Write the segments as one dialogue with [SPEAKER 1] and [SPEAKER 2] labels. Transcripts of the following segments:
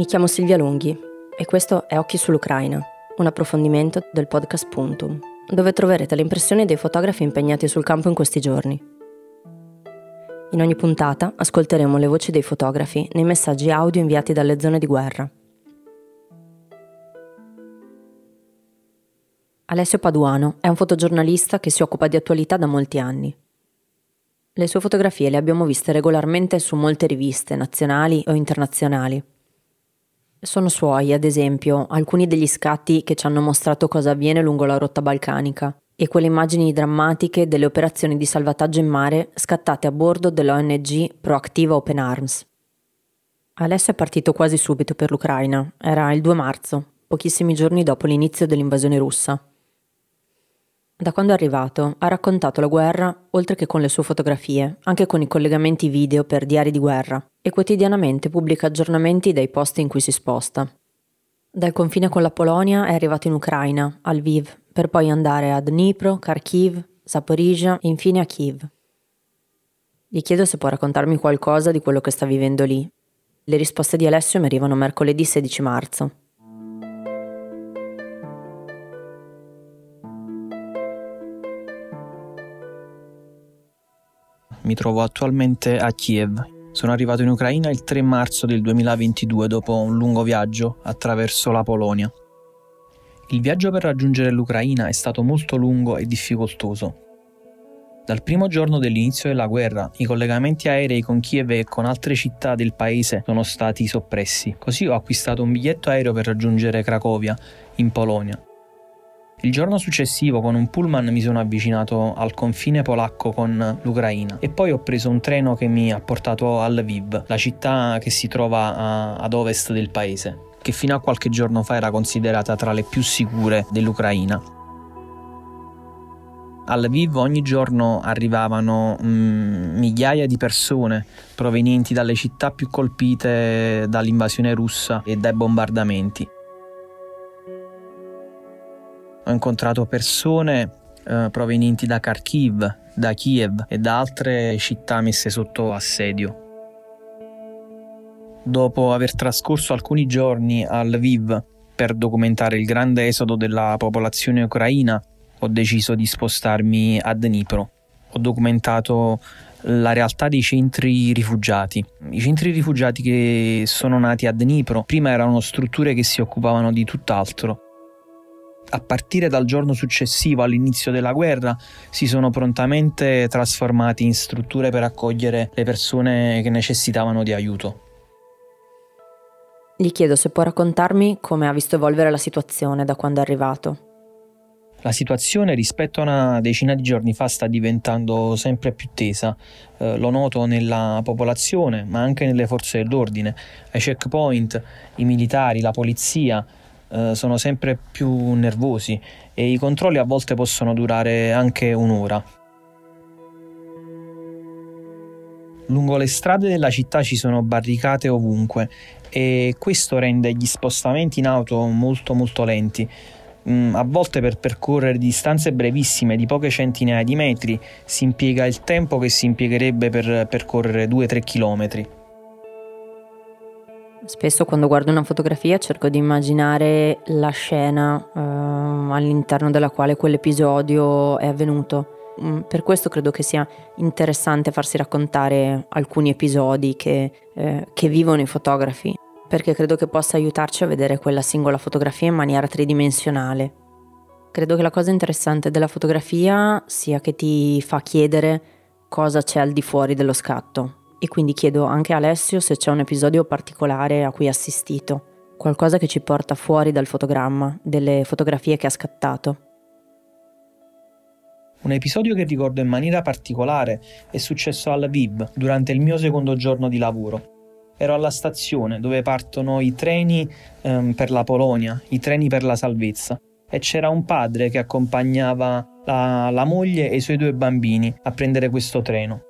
[SPEAKER 1] Mi chiamo Silvia Lunghi e questo è Occhi sull'Ucraina, un approfondimento del podcast Puntum, dove troverete le impressioni dei fotografi impegnati sul campo in questi giorni. In ogni puntata ascolteremo le voci dei fotografi nei messaggi audio inviati dalle zone di guerra. Alessio Paduano è un fotogiornalista che si occupa di attualità da molti anni. Le sue fotografie le abbiamo viste regolarmente su molte riviste nazionali o internazionali sono suoi, ad esempio, alcuni degli scatti che ci hanno mostrato cosa avviene lungo la rotta balcanica e quelle immagini drammatiche delle operazioni di salvataggio in mare scattate a bordo dell'ONG Proactiva Open Arms. Alessio è partito quasi subito per l'Ucraina, era il 2 marzo, pochissimi giorni dopo l'inizio dell'invasione russa. Da quando è arrivato ha raccontato la guerra oltre che con le sue fotografie, anche con i collegamenti video per diari di guerra e quotidianamente pubblica aggiornamenti dai posti in cui si sposta. Dal confine con la Polonia è arrivato in Ucraina, a Lviv, per poi andare a Dnipro, Kharkiv, Zaporizhia e infine a Kiev. Gli chiedo se può raccontarmi qualcosa di quello che sta vivendo lì. Le risposte di Alessio mi arrivano mercoledì 16 marzo.
[SPEAKER 2] Mi trovo attualmente a Kiev. Sono arrivato in Ucraina il 3 marzo del 2022 dopo un lungo viaggio attraverso la Polonia. Il viaggio per raggiungere l'Ucraina è stato molto lungo e difficoltoso. Dal primo giorno dell'inizio della guerra, i collegamenti aerei con Kiev e con altre città del paese sono stati soppressi. Così ho acquistato un biglietto aereo per raggiungere Cracovia, in Polonia. Il giorno successivo con un pullman mi sono avvicinato al confine polacco con l'Ucraina e poi ho preso un treno che mi ha portato a Lviv, la città che si trova a, ad ovest del paese, che fino a qualche giorno fa era considerata tra le più sicure dell'Ucraina. A Lviv ogni giorno arrivavano mm, migliaia di persone provenienti dalle città più colpite dall'invasione russa e dai bombardamenti ho incontrato persone eh, provenienti da Kharkiv, da Kiev e da altre città messe sotto assedio. Dopo aver trascorso alcuni giorni a Lviv per documentare il grande esodo della popolazione ucraina, ho deciso di spostarmi a Dnipro. Ho documentato la realtà dei centri rifugiati. I centri rifugiati che sono nati a Dnipro prima erano strutture che si occupavano di tutt'altro a partire dal giorno successivo all'inizio della guerra si sono prontamente trasformati in strutture per accogliere le persone che necessitavano di aiuto.
[SPEAKER 1] Gli chiedo se può raccontarmi come ha visto evolvere la situazione da quando è arrivato.
[SPEAKER 2] La situazione rispetto a una decina di giorni fa sta diventando sempre più tesa, eh, lo noto nella popolazione ma anche nelle forze dell'ordine, ai checkpoint, i militari, la polizia, eh, sono sempre più nervosi e i controlli a volte possono durare anche un'ora. Lungo le strade della città ci sono barricate ovunque e questo rende gli spostamenti in auto molto molto lenti. Mm, a volte per percorrere distanze brevissime di poche centinaia di metri si impiega il tempo che si impiegherebbe per percorrere 2-3 chilometri.
[SPEAKER 1] Spesso quando guardo una fotografia cerco di immaginare la scena eh, all'interno della quale quell'episodio è avvenuto. Mm, per questo credo che sia interessante farsi raccontare alcuni episodi che, eh, che vivono i fotografi, perché credo che possa aiutarci a vedere quella singola fotografia in maniera tridimensionale. Credo che la cosa interessante della fotografia sia che ti fa chiedere cosa c'è al di fuori dello scatto, e quindi chiedo anche a Alessio se c'è un episodio particolare a cui ha assistito, qualcosa che ci porta fuori dal fotogramma, delle fotografie che ha scattato.
[SPEAKER 2] Un episodio che ricordo in maniera particolare è successo al Viv durante il mio secondo giorno di lavoro. Ero alla stazione dove partono i treni ehm, per la Polonia, i treni per la salvezza, e c'era un padre che accompagnava la, la moglie e i suoi due bambini a prendere questo treno.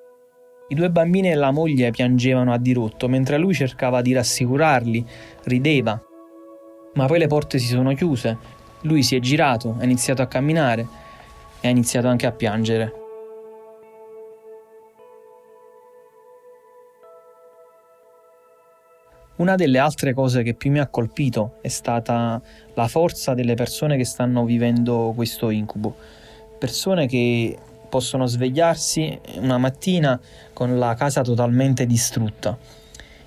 [SPEAKER 2] I due bambini e la moglie piangevano a dirotto mentre lui cercava di rassicurarli, rideva. Ma poi le porte si sono chiuse, lui si è girato, ha iniziato a camminare e ha iniziato anche a piangere. Una delle altre cose che più mi ha colpito è stata la forza delle persone che stanno vivendo questo incubo. Persone che possono svegliarsi una mattina con la casa totalmente distrutta.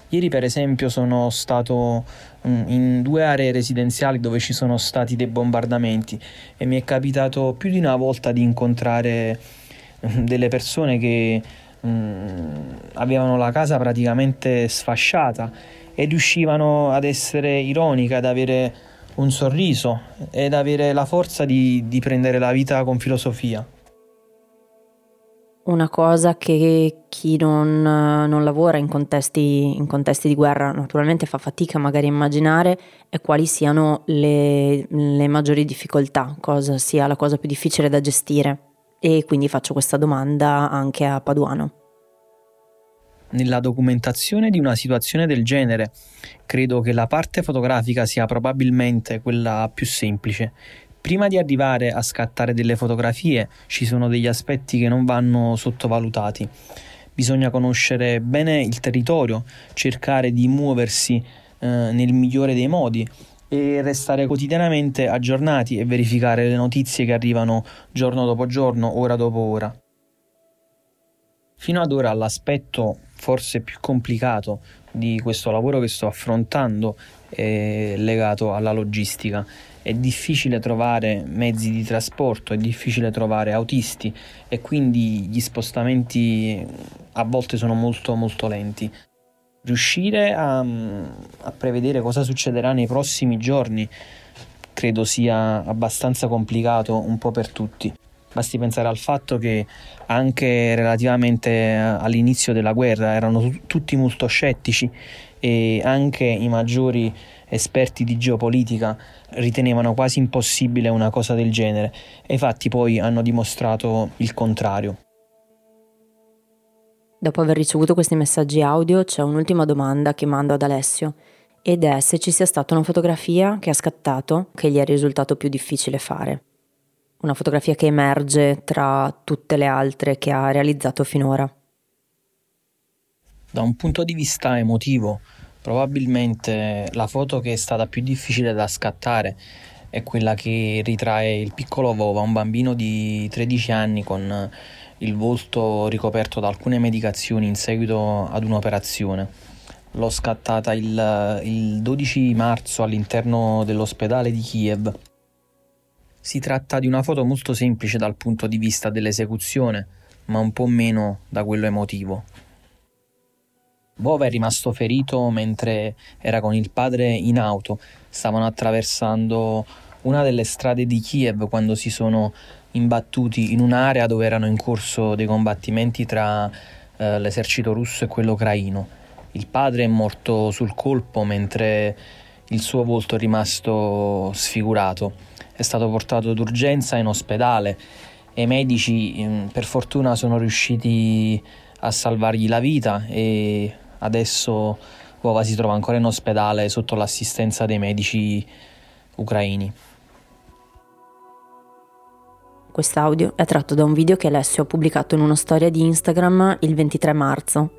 [SPEAKER 2] Ieri per esempio sono stato mm, in due aree residenziali dove ci sono stati dei bombardamenti e mi è capitato più di una volta di incontrare mm, delle persone che mm, avevano la casa praticamente sfasciata e riuscivano ad essere ironiche, ad avere un sorriso ed avere la forza di, di prendere la vita con filosofia.
[SPEAKER 1] Una cosa che chi non, non lavora in contesti, in contesti, di guerra naturalmente fa fatica magari a immaginare è quali siano le, le maggiori difficoltà, cosa sia la cosa più difficile da gestire. E quindi faccio questa domanda anche a Paduano
[SPEAKER 2] nella documentazione di una situazione del genere. Credo che la parte fotografica sia probabilmente quella più semplice. Prima di arrivare a scattare delle fotografie ci sono degli aspetti che non vanno sottovalutati. Bisogna conoscere bene il territorio, cercare di muoversi eh, nel migliore dei modi e restare quotidianamente aggiornati e verificare le notizie che arrivano giorno dopo giorno, ora dopo ora. Fino ad ora l'aspetto forse più complicato di questo lavoro che sto affrontando è legato alla logistica. È difficile trovare mezzi di trasporto, è difficile trovare autisti e quindi gli spostamenti a volte sono molto molto lenti. Riuscire a, a prevedere cosa succederà nei prossimi giorni credo sia abbastanza complicato un po' per tutti. Basti pensare al fatto che anche relativamente all'inizio della guerra erano tutti molto scettici e anche i maggiori esperti di geopolitica ritenevano quasi impossibile una cosa del genere e infatti poi hanno dimostrato il contrario.
[SPEAKER 1] Dopo aver ricevuto questi messaggi audio c'è un'ultima domanda che mando ad Alessio ed è se ci sia stata una fotografia che ha scattato che gli è risultato più difficile fare una fotografia che emerge tra tutte le altre che ha realizzato finora.
[SPEAKER 2] Da un punto di vista emotivo, probabilmente la foto che è stata più difficile da scattare è quella che ritrae il piccolo Vova, un bambino di 13 anni con il volto ricoperto da alcune medicazioni in seguito ad un'operazione. L'ho scattata il, il 12 marzo all'interno dell'ospedale di Kiev si tratta di una foto molto semplice dal punto di vista dell'esecuzione, ma un po' meno da quello emotivo. Vova è rimasto ferito mentre era con il padre in auto, stavano attraversando una delle strade di Kiev quando si sono imbattuti in un'area dove erano in corso dei combattimenti tra eh, l'esercito russo e quello ucraino. Il padre è morto sul colpo mentre il suo volto è rimasto sfigurato è stato portato d'urgenza in ospedale e i medici mm, per fortuna sono riusciti a salvargli la vita e adesso Vova si trova ancora in ospedale sotto l'assistenza dei medici ucraini.
[SPEAKER 1] Quest'audio è tratto da un video che Alessio ha pubblicato in una storia di Instagram il 23 marzo.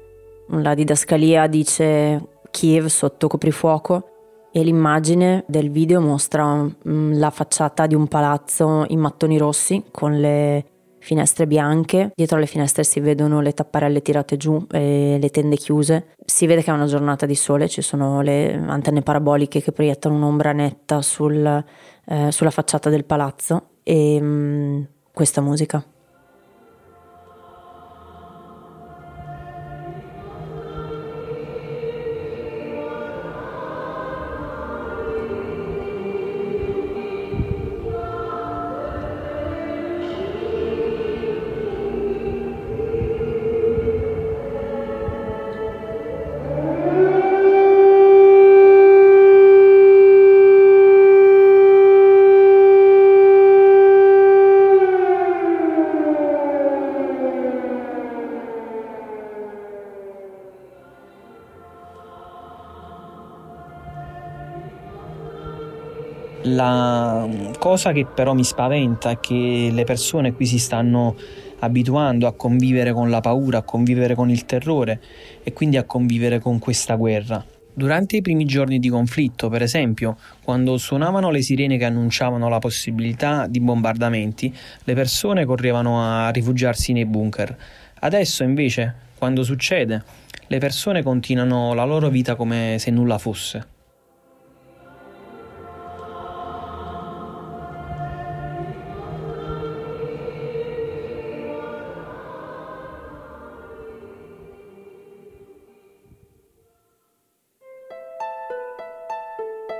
[SPEAKER 1] La didascalia dice Kiev sotto coprifuoco e l'immagine del video mostra mm, la facciata di un palazzo in mattoni rossi con le finestre bianche, dietro alle finestre si vedono le tapparelle tirate giù e le tende chiuse. Si vede che è una giornata di sole, ci sono le antenne paraboliche che proiettano un'ombra netta sul, eh, sulla facciata del palazzo e mh, mm, questa musica.
[SPEAKER 2] La cosa che però mi spaventa è che le persone qui si stanno abituando a convivere con la paura, a convivere con il terrore e quindi a convivere con questa guerra. Durante i primi giorni di conflitto, per esempio, quando suonavano le sirene che annunciavano la possibilità di bombardamenti, le persone correvano a rifugiarsi nei bunker. Adesso, invece, quando succede, le persone continuano la loro vita come se nulla fosse.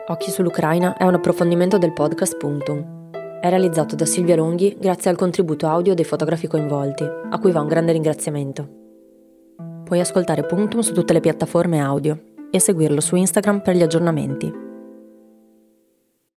[SPEAKER 1] Occhi sull'Ucraina è un approfondimento del podcast Puntum. È realizzato da Silvia Longhi grazie al contributo audio dei fotografi coinvolti, a cui va un grande ringraziamento. Puoi ascoltare Puntum su tutte le piattaforme audio e seguirlo su Instagram per gli aggiornamenti.